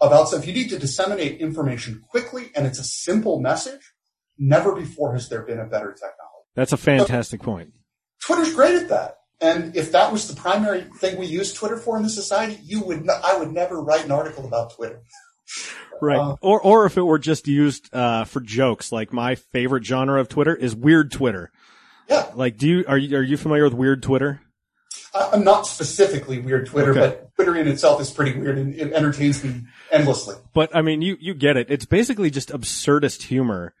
about, so if you need to disseminate information quickly and it's a simple message, never before has there been a better technology. That's a fantastic point. Twitter's great at that. And if that was the primary thing we use Twitter for in the society, you would, I would never write an article about Twitter. Right. Uh, or or if it were just used uh, for jokes, like my favorite genre of Twitter is weird Twitter. Yeah, Like, do you are you are you familiar with weird Twitter? I'm not specifically weird Twitter, Okay. but Twitter in itself is pretty weird and it entertains me endlessly. But I mean, you you get it. It's basically just absurdist humor,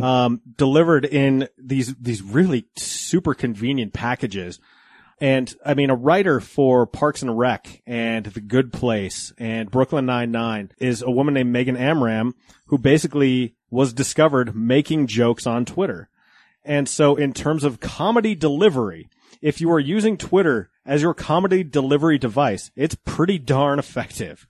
um, delivered in these these really super convenient packages. And I mean, a writer for Parks and Rec and The Good Place and Brooklyn Nine Nine is a woman named Megan Amram, who basically was discovered making jokes on Twitter. And so, in terms of comedy delivery, if you are using Twitter as your comedy delivery device, it's pretty darn effective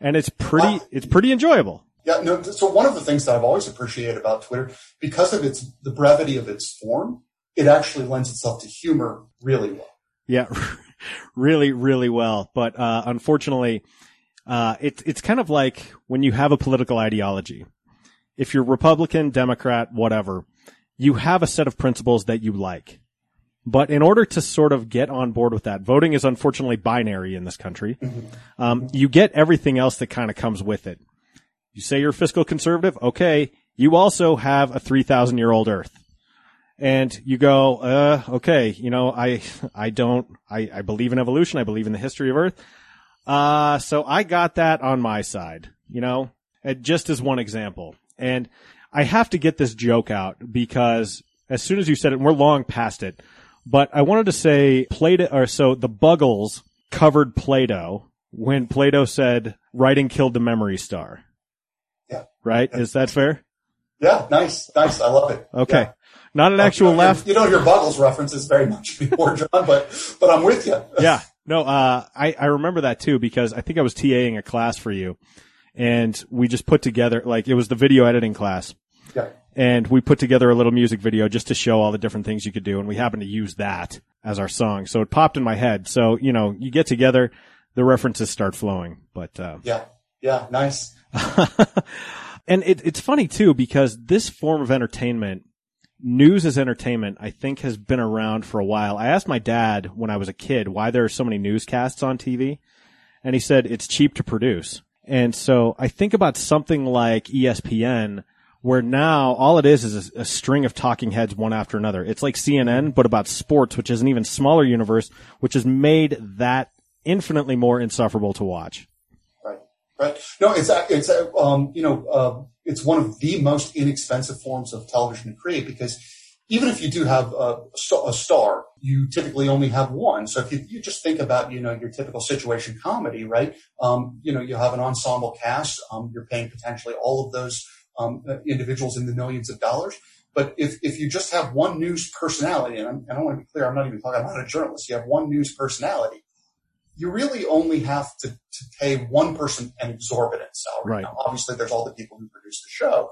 and it's pretty Wow. it's pretty enjoyable. Yeah, no. So one of the things that I've always appreciated about Twitter, because of its the brevity of its form, it actually lends itself to humor really well. Yeah, really, really well. But uh, unfortunately, uh, it's it's kind of like when you have a political ideology. If you're Republican, Democrat, whatever, you have a set of principles that you like. But in order to sort of get on board with that, voting is unfortunately binary in this country. Um, you get everything else that kind of comes with it. You say you're fiscal conservative, okay. You also have a 3,000 year old earth. And you go, uh, okay, you know, I, I don't, I, I believe in evolution. I believe in the history of earth. Uh, so I got that on my side, you know, just as one example. And I have to get this joke out because as soon as you said it, and we're long past it, but I wanted to say Plato, or so the Buggles covered Plato when Plato said writing killed the memory star. Yeah. Right? Is that fair? Yeah, nice, nice. I love it. Okay. Yeah. Not an actual you know, laugh. You don't hear Buggles references very much before, John, but but I'm with you. yeah. No, uh, I, I remember that too because I think I was TAing a class for you and we just put together, like, it was the video editing class Yeah. and we put together a little music video just to show all the different things you could do and we happened to use that as our song. So it popped in my head. So, you know, you get together, the references start flowing, but, uh, Yeah. Yeah. Nice. and it, it's funny too because this form of entertainment, news as entertainment, I think has been around for a while. I asked my dad when I was a kid why there are so many newscasts on TV, and he said it's cheap to produce. And so I think about something like ESPN, where now all it is is a, a string of talking heads one after another. It's like CNN, but about sports, which is an even smaller universe, which has made that infinitely more insufferable to watch. Right. Right. No, it's it's um, you know uh, it's one of the most inexpensive forms of television to create because even if you do have a, a star, you typically only have one. So if you, you just think about you know your typical situation comedy, right? Um, you know you have an ensemble cast. Um, you're paying potentially all of those um, individuals in the millions of dollars. But if, if you just have one news personality, and I'm, I want to be clear, I'm not even talking, not a journalist. You have one news personality you really only have to, to pay one person an exorbitant salary. Right. Now, obviously, there's all the people who produce the show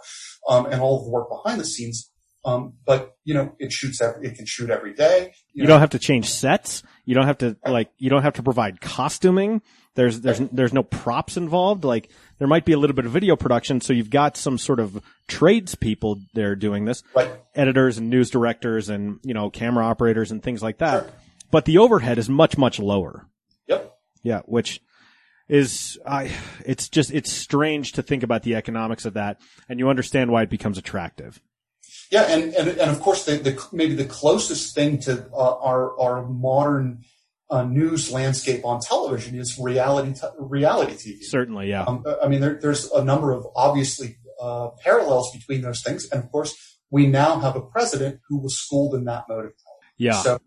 um, and all the work behind the scenes. Um, but you know, it shoots every, it can shoot every day. You don't have to change sets. You don't have to like you don't have to provide costuming. There's there's there's no props involved. Like there might be a little bit of video production, so you've got some sort of tradespeople there doing this, Right. editors and news directors and you know camera operators and things like that. Sure. But the overhead is much much lower. Yeah, which is I it's just it's strange to think about the economics of that, and you understand why it becomes attractive. Yeah, and and, and of course, the, the maybe the closest thing to uh, our our modern uh, news landscape on television is reality te- reality TV. Certainly, yeah. Um, I mean, there, there's a number of obviously uh, parallels between those things, and of course, we now have a president who was schooled in that mode of television. Yeah. So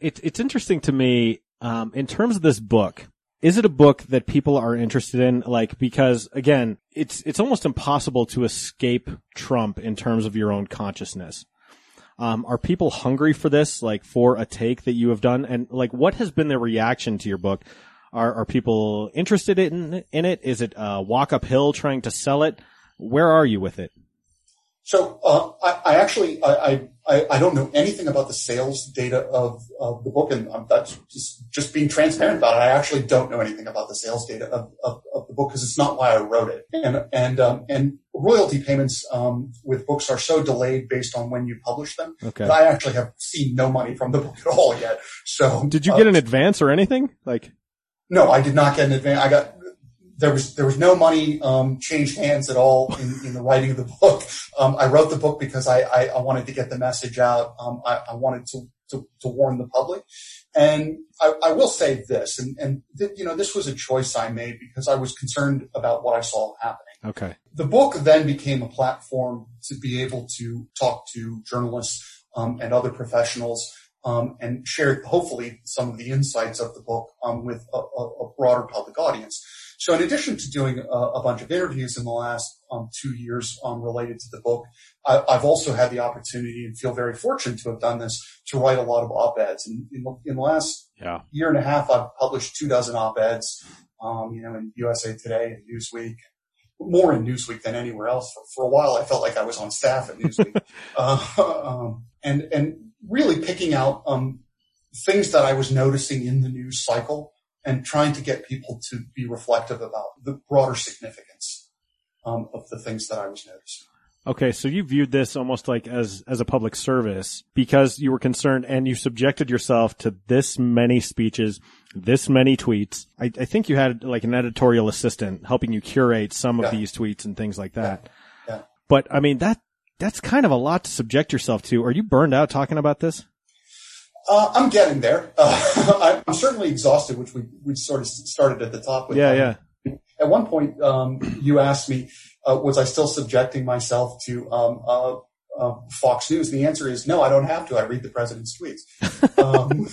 It's it's interesting to me um, in terms of this book. Is it a book that people are interested in? Like because again, it's it's almost impossible to escape Trump in terms of your own consciousness. Um, are people hungry for this, like for a take that you have done? And like, what has been the reaction to your book? Are are people interested in in it? Is it uh, walk uphill trying to sell it? Where are you with it? So uh, I, I actually I, I I don't know anything about the sales data of, of the book, and um, that's just just being transparent about it. I actually don't know anything about the sales data of, of, of the book because it's not why I wrote it. And and um, and royalty payments um, with books are so delayed based on when you publish them. Okay. that I actually have seen no money from the book at all yet. So Did you uh, get an advance or anything? Like, No, I did not get an advance. I got there was there was no money um, changed hands at all in, in the writing of the book. Um, I wrote the book because I, I, I, wanted to get the message out. Um, I, I, wanted to, to, to warn the public, and I, I will say this, and and th- you know this was a choice I made because I was concerned about what I saw happening. Okay. The book then became a platform to be able to talk to journalists um, and other professionals um, and share hopefully some of the insights of the book um, with a, a, broader public audience. So in addition to doing a, a bunch of interviews in the last um, two years um, related to the book, I, have also had the opportunity and feel very fortunate to have done this to write a lot of op-eds. And in, in the last yeah. year and a half, I've published two dozen op-eds, um, you know, in USA Today and Newsweek, more in Newsweek than anywhere else. For, for a while, I felt like I was on staff at Newsweek. uh, um, and, and really picking out, um, things that I was noticing in the news cycle and trying to get people to be reflective about the broader significance, um, of the things that I was noticing. Okay, so you viewed this almost like as as a public service because you were concerned and you subjected yourself to this many speeches, this many tweets. I, I think you had like an editorial assistant helping you curate some of Yeah. these tweets and things like that. Yeah. Yeah. But I mean that that's kind of a lot to subject yourself to. Are you burned out talking about this? Uh, I'm getting there. Uh, I'm certainly exhausted, which we, we sort of started at the top with. Yeah, Um, yeah. At one point, um, you asked me, uh, was I still subjecting myself to um, uh, uh, Fox News? The answer is no. I don't have to. I read the president's tweets. um,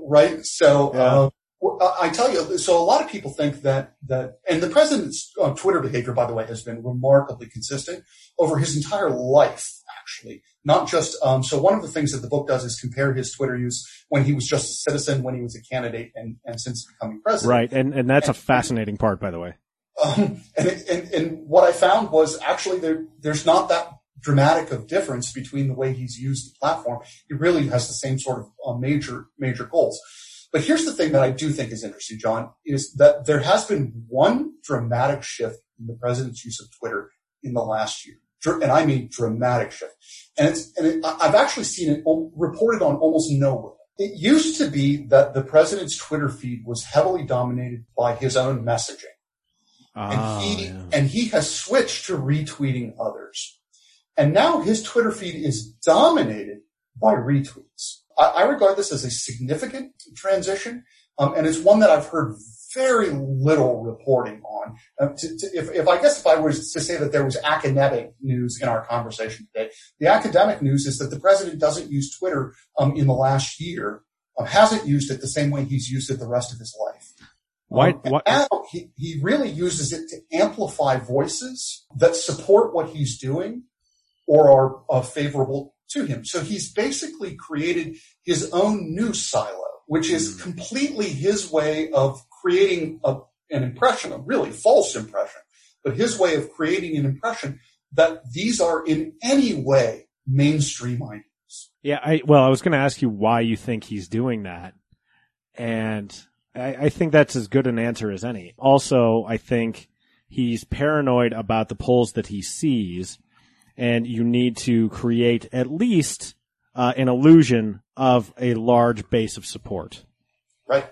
right. So uh, well, I I tell you. So a lot of people think that that, and the president's uh, Twitter behavior, by the way, has been remarkably consistent over his entire life. Actually, not just. Um, so one of the things that the book does is compare his Twitter use when he was just a citizen, when he was a candidate, and and since becoming president. Right. And and that's a fascinating part by the way. Um, and, it- and, and what I found was actually there, there's not that dramatic of difference between the way he's used the platform. He really has the same sort of uh, major, major goals. But here's the thing that I do think is interesting, John, is that there has been one dramatic shift in the president's use of Twitter in the last year. And I mean dramatic shift. And it's, and it, I've actually seen it reported on almost nowhere. It used to be that the president's Twitter feed was heavily dominated by his own messaging and Ah, he yeah. and he has switched to retweeting others. And now his Twitter feed is dominated by retweets. I, I regard this as a significant transition, um, and it's one that I've heard very little reporting on. Um, to, to, if, if I guess if I was to say that there was academic news in our conversation today, the academic news is that the president doesn't use Twitter um, in the last year, um, hasn't used it the same way he's used it the rest of his life. Why- Um, now he, he really uses it to amplify voices that support what he's doing or are uh, favorable to him. So he's basically created his own new silo, which is hmm. completely his way of creating a, an impression, a really false impression, but his way of creating an impression that these are in any way mainstream ideas. Yeah, I well, I was going to ask you why you think he's doing that, and I, I think that's as good an answer as any. Also, I think he's paranoid about the polls that he sees, and you need to create at least uh, an illusion of a large base of support. right?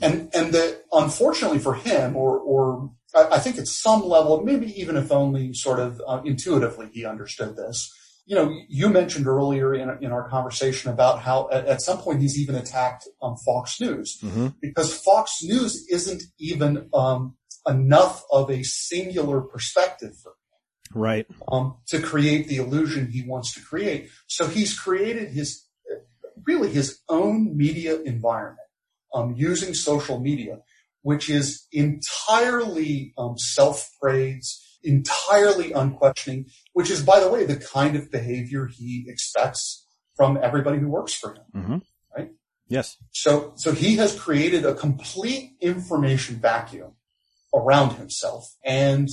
And and the unfortunately for him, or or I, I think at some level, maybe even if only sort of uh, intuitively, he understood this. You know, you mentioned earlier in in our conversation about how at, at some point he's even attacked um, Fox News Mhm. because Fox News isn't even um, enough of a singular perspective for Right. um, to create the illusion he wants to create. So he's created his really his own media environment um, using social media, which is entirely um, self-praise, entirely unquestioning, which is, by the way, the kind of behavior he expects from everybody who works for him. Mm-hmm. Right. Yes. So, so he has created a complete information vacuum around himself and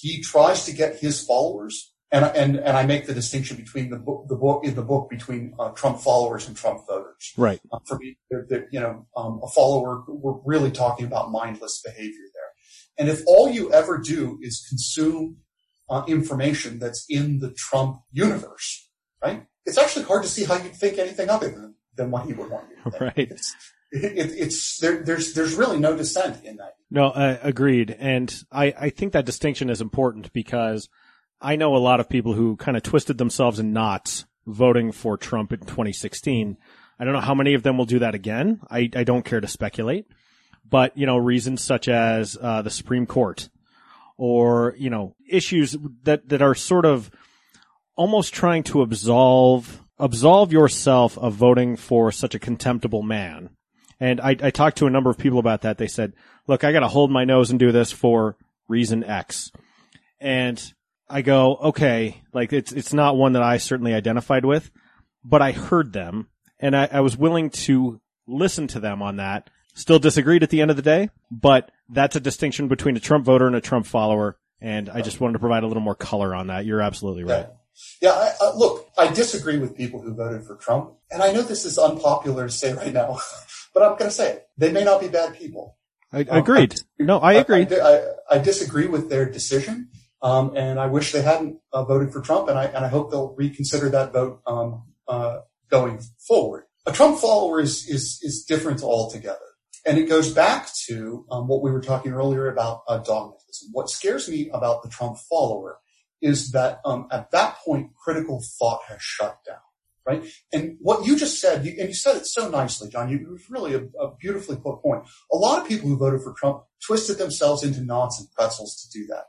he tries to get his followers. And, and, and I make the distinction between the book, the book in the book between uh, Trump followers and Trump voters. Right. Uh, for me, they're, they're, you know, um, a follower, we're really talking about mindless behavior there. And if all you ever do is consume uh, information that's in the Trump universe, right? It's actually hard to see how you'd think anything other than, than what he would want you to think. Right. It's, it, it's there, there's there's really no dissent in that. No, uh, agreed. And I, I think that distinction is important because I know a lot of people who kind of twisted themselves in knots voting for Trump in 2016. I don't know how many of them will do that again. I, I don't care to speculate, but you know, reasons such as, uh, the Supreme Court or, you know, issues that, that are sort of almost trying to absolve, absolve yourself of voting for such a contemptible man. And I, I talked to a number of people about that. They said, look, I got to hold my nose and do this for reason X. And I go, okay, like it's, it's not one that I certainly identified with, but I heard them and I, I was willing to listen to them on that. Still disagreed at the end of the day, but that's a distinction between a Trump voter and a Trump follower. And I just wanted to provide a little more color on that. You're absolutely right. Yeah, yeah I, look, I disagree with people who voted for Trump, and I know this is unpopular to say right now, but I'm going to say it. They may not be bad people. I, um, agreed. I, no, I agree. I, I, disagree with their decision, um, and I wish they hadn't uh, voted for Trump, and I and I hope they'll reconsider that vote um, uh, going forward. A Trump follower is is is different altogether. And it goes back to um, what we were talking earlier about uh, dogmatism. What scares me about the Trump follower is that um, at that point, critical thought has shut down, right? And what you just said, you, and you said it so nicely, John. You, it was really a, a beautifully put point. A lot of people who voted for Trump twisted themselves into knots and pretzels to do that.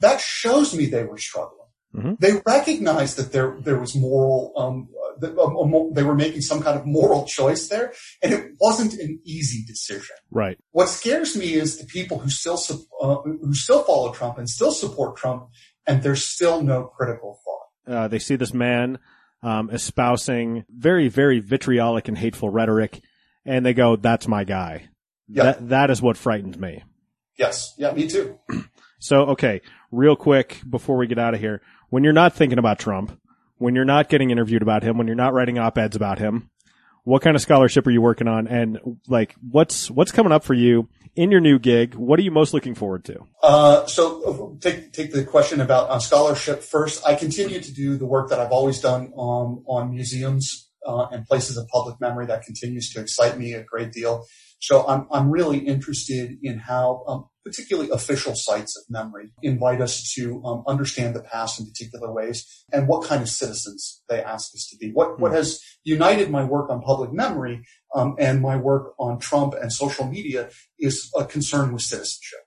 That shows me they were struggling. Mm-hmm. They recognized that there there was moral um, they were making some kind of moral choice there, and it wasn't an easy decision. Right. What scares me is the people who still uh, who still follow Trump and still support Trump, and there's still no critical thought. Uh, they see this man um, espousing very, very vitriolic and hateful rhetoric, and they go, "That's my guy." Yeah. That that is what frightens me. Yes. Yeah. Me too. so okay, real quick before we get out of here, when you're not thinking about Trump when you're not getting interviewed about him, when you're not writing op-eds about him, what kind of scholarship are you working on? And like, what's, what's coming up for you in your new gig? What are you most looking forward to? Uh, so take, take the question about uh, scholarship first. I continue to do the work that I've always done on, on museums, uh, and places of public memory that continues to excite me a great deal. So I'm, I'm really interested in how, um, particularly official sites of memory invite us to um, understand the past in particular ways and what kind of citizens they ask us to be. What, what hmm. has united my work on public memory um, and my work on Trump and social media is a concern with citizenship,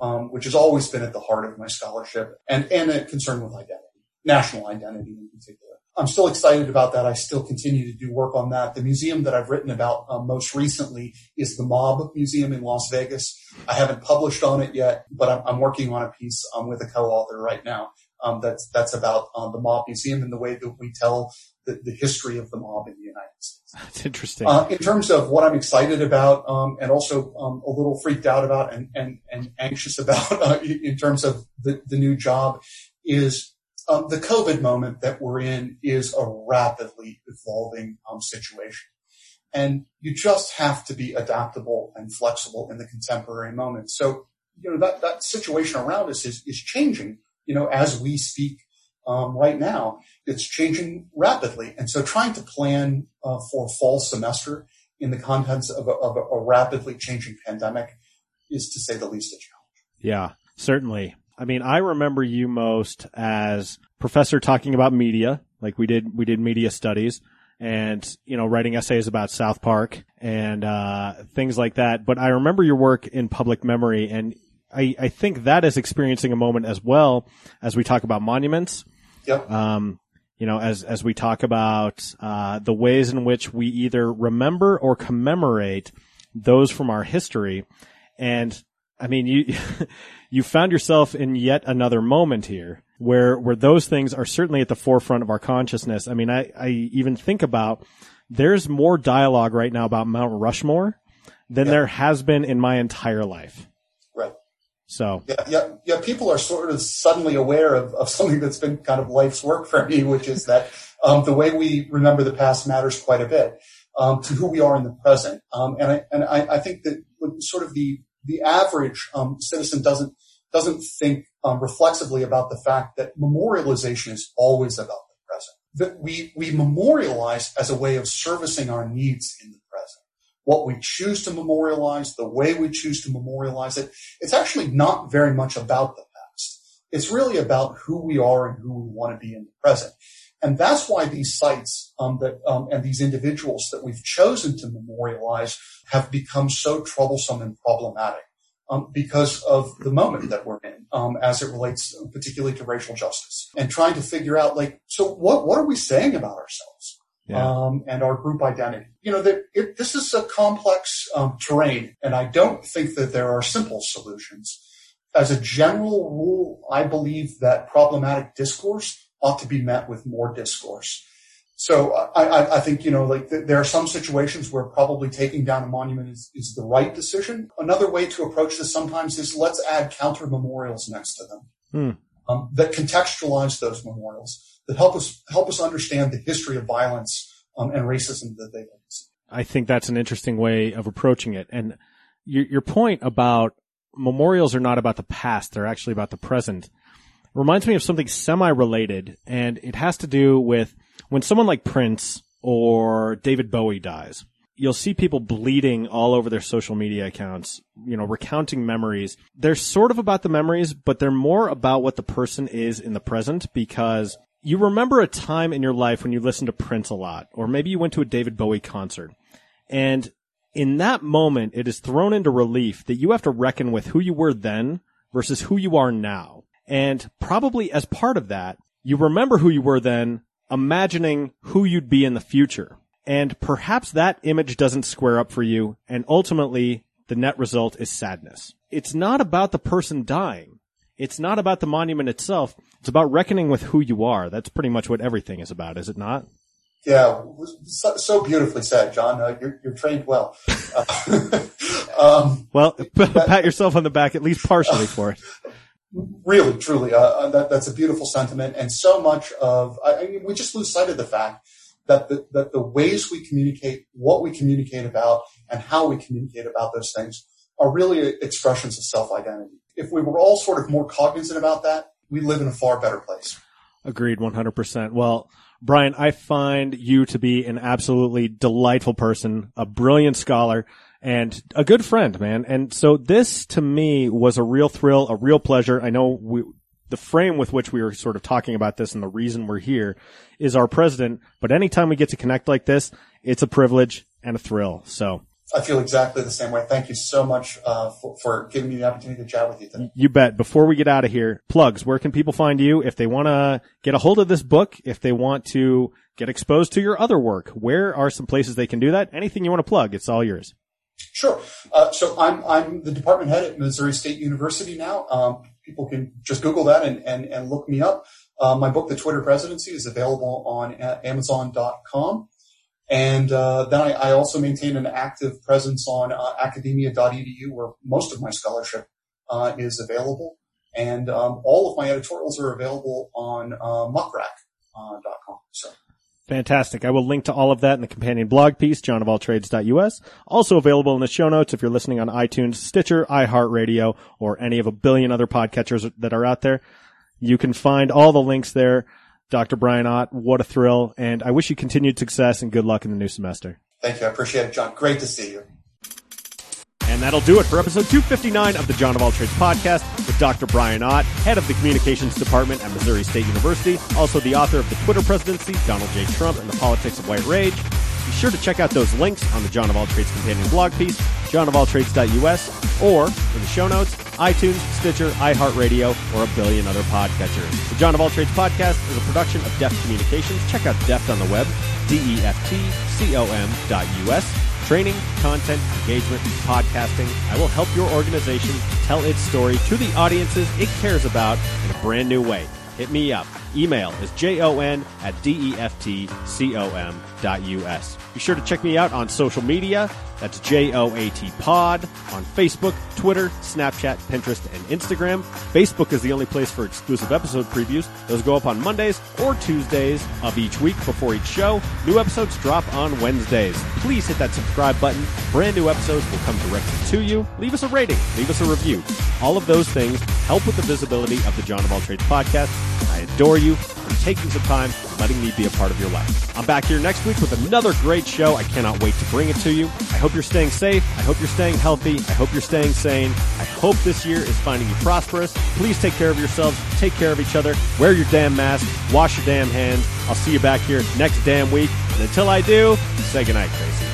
um, which has always been at the heart of my scholarship and, and a concern with identity, national identity in particular. I'm still excited about that. I still continue to do work on that. The museum that I've written about um, most recently is the Mob Museum in Las Vegas. I haven't published on it yet, but I'm, I'm working on a piece um, with a co-author right now. Um, that's that's about um, the Mob Museum and the way that we tell the, the, history of the mob in the United States. That's interesting. Uh, in terms of what I'm excited about, um, and also um, a little freaked out about, and and, and anxious about uh, in terms of the, the new job, is um, the COVID moment that we're in is a rapidly evolving um, situation. And you just have to be adaptable and flexible in the contemporary moment. So, you know, that, that situation around us is, is changing, you know, as we speak um, right now. It's changing rapidly. And so trying to plan uh, for fall semester in the contents of a, of a rapidly changing pandemic is to say the least a challenge. Yeah, certainly. I mean, I remember you most as professor talking about media, like we did, we did media studies and, you know, writing essays about South Park and, uh, things like that. But I remember your work in public memory and I, I think that is experiencing a moment as well as we talk about monuments. Yep. Um, you know, as, as we talk about, uh, the ways in which we either remember or commemorate those from our history. And I mean, you, you found yourself in yet another moment here where, where those things are certainly at the forefront of our consciousness. I mean, I, I even think about there's more dialogue right now about Mount Rushmore than there has been in my entire life. Right. So yeah, yeah, yeah. People are sort of suddenly aware of, of something that's been kind of life's work for me, which is that um, the way we remember the past matters quite a bit um, to who we are in the present. Um, and I and I, I think that sort of the the average um, citizen doesn't doesn't think um, reflexively about the fact that memorialization is always about the present. That we we memorialize as a way of servicing our needs in the present. what we choose to memorialize, the way we choose to memorialize it. It's actually not very much about the past. It's really about who we are and who we want to be in the present. And that's why these sites um, that um, and these individuals that we've chosen to memorialize have become so troublesome and problematic um, because of the moment that we're in, um, as it relates particularly to racial justice, and trying to figure out like, so what what are we saying about ourselves? Yeah. Um, and our group identity. You know, that it, this is a complex um, terrain, and I don't think that there are simple solutions. As a general rule, I believe that problematic discourse ought to be met with more discourse. So I, I, think, you know, like th- there are some situations where probably taking down a monument is, is the right decision. Another way to approach this sometimes is let's add counter memorials next to them hmm. um, that contextualize those memorials that help us help us understand the history of violence um, and racism that they. I think that's an interesting way of approaching it. And your, your point about memorials are not about the past; they're actually about the present reminds me of something semi-related, and it has to do with when someone like Prince or David Bowie dies. You'll see people bleeding all over their social media accounts, you know, recounting memories. They're sort of about the memories, but they're more about what the person is in the present because you remember a time in your life when you listened to Prince a lot, or maybe you went to a David Bowie concert. And in that moment, it is thrown into relief that you have to reckon with who you were then versus who you are now. And probably as part of that, you remember who you were then, imagining who you'd be in the future. And perhaps that image doesn't square up for you, and ultimately the net result is sadness. It's not about the person dying. It's not about the monument itself. It's about reckoning with who you are. That's pretty much what everything is about, is it not? Yeah, so, so beautifully said, John. Uh, you're, you're, trained well. Uh, um, well, pat yourself on the back at least partially for it really, truly, uh, uh, that, that's a beautiful sentiment. And so much of, I, I, mean, we just lose sight of the fact that the, that the ways we communicate, what we communicate about, and how we communicate about those things are really expressions of self-identity. If we were all sort of more cognizant about that, we live in a far better place. Agreed 100%. Well, Brian, I find you to be an absolutely delightful person, a brilliant scholar, and a good friend, man. And so this to me was a real thrill, a real pleasure. I know we, the frame with which we were sort of talking about this and the reason we're here is our president. But anytime we get to connect like this, it's a privilege and a thrill. So I feel exactly the same way. Thank you so much uh, for, for, giving me the opportunity to chat with you today. You bet. Before we get out of here, plugs. Where can people find you if they want to get a hold of this book? If they want to get exposed to your other work, where are some places they can do that? Anything you want to plug, it's all yours. Sure. Uh, so I'm I'm the department head at Missouri State University now. Um, people can just Google that and and, and look me up. Uh, my book, The Twitter Presidency, is available on Amazon.com. And uh, then I, I, also maintain an active presence on uh, academia.edu, where most of my scholarship uh, is available. And um, all of my editorials are available on uh, muckrack.com. So. Fantastic. I will link to all of that in the companion blog piece, johnofalltrades.us. Also available in the show notes if you're listening on iTunes, Stitcher, iHeartRadio, or any of a billion other podcatchers that are out there. You can find all the links there. Dr. Brian Ott, what a thrill. And I wish you continued success and good luck in the new semester. Thank you. I appreciate it, John. Great to see you. And that'll do it for episode 259 of the John of All Trades podcast with Dr. Brian Ott, head of the communications department at Missouri State University, also the author of The Twitter Presidency, Donald J. Trump, and the Politics of White Rage. Be sure to check out those links on the John of All Trades companion blog piece, johnofalltrades.us, or in the show notes, iTunes, Stitcher, iHeartRadio, or a billion other podcatchers. The John of All Trades podcast is a production of Deft Communications. Check out Deft on the web, D-E-F-T-C-O-M.us training, content, engagement, podcasting. I will help your organization tell its story to the audiences it cares about in a brand new way. Hit me up. Email is jon at deftcom dot us. Be sure to check me out on social media that's J-O-A-T pod on Facebook, Twitter, Snapchat, Pinterest, and Instagram. Facebook is the only place for exclusive episode previews. Those go up on Mondays or Tuesdays of each week before each show. New episodes drop on Wednesdays. Please hit that subscribe button. Brand new episodes will come directly to you. Leave us a rating. Leave us a review. All of those things help with the visibility of the John of All Trades podcast. I adore you. for taking some time, letting me be a part of your life. I'm back here next week with another great show. I cannot wait to bring it to you. I hope you're staying safe. I hope you're staying healthy. I hope you're staying sane. I hope this year is finding you prosperous. Please take care of yourselves. Take care of each other. Wear your damn mask. Wash your damn hands. I'll see you back here next damn week. And until I do, say goodnight, Tracy.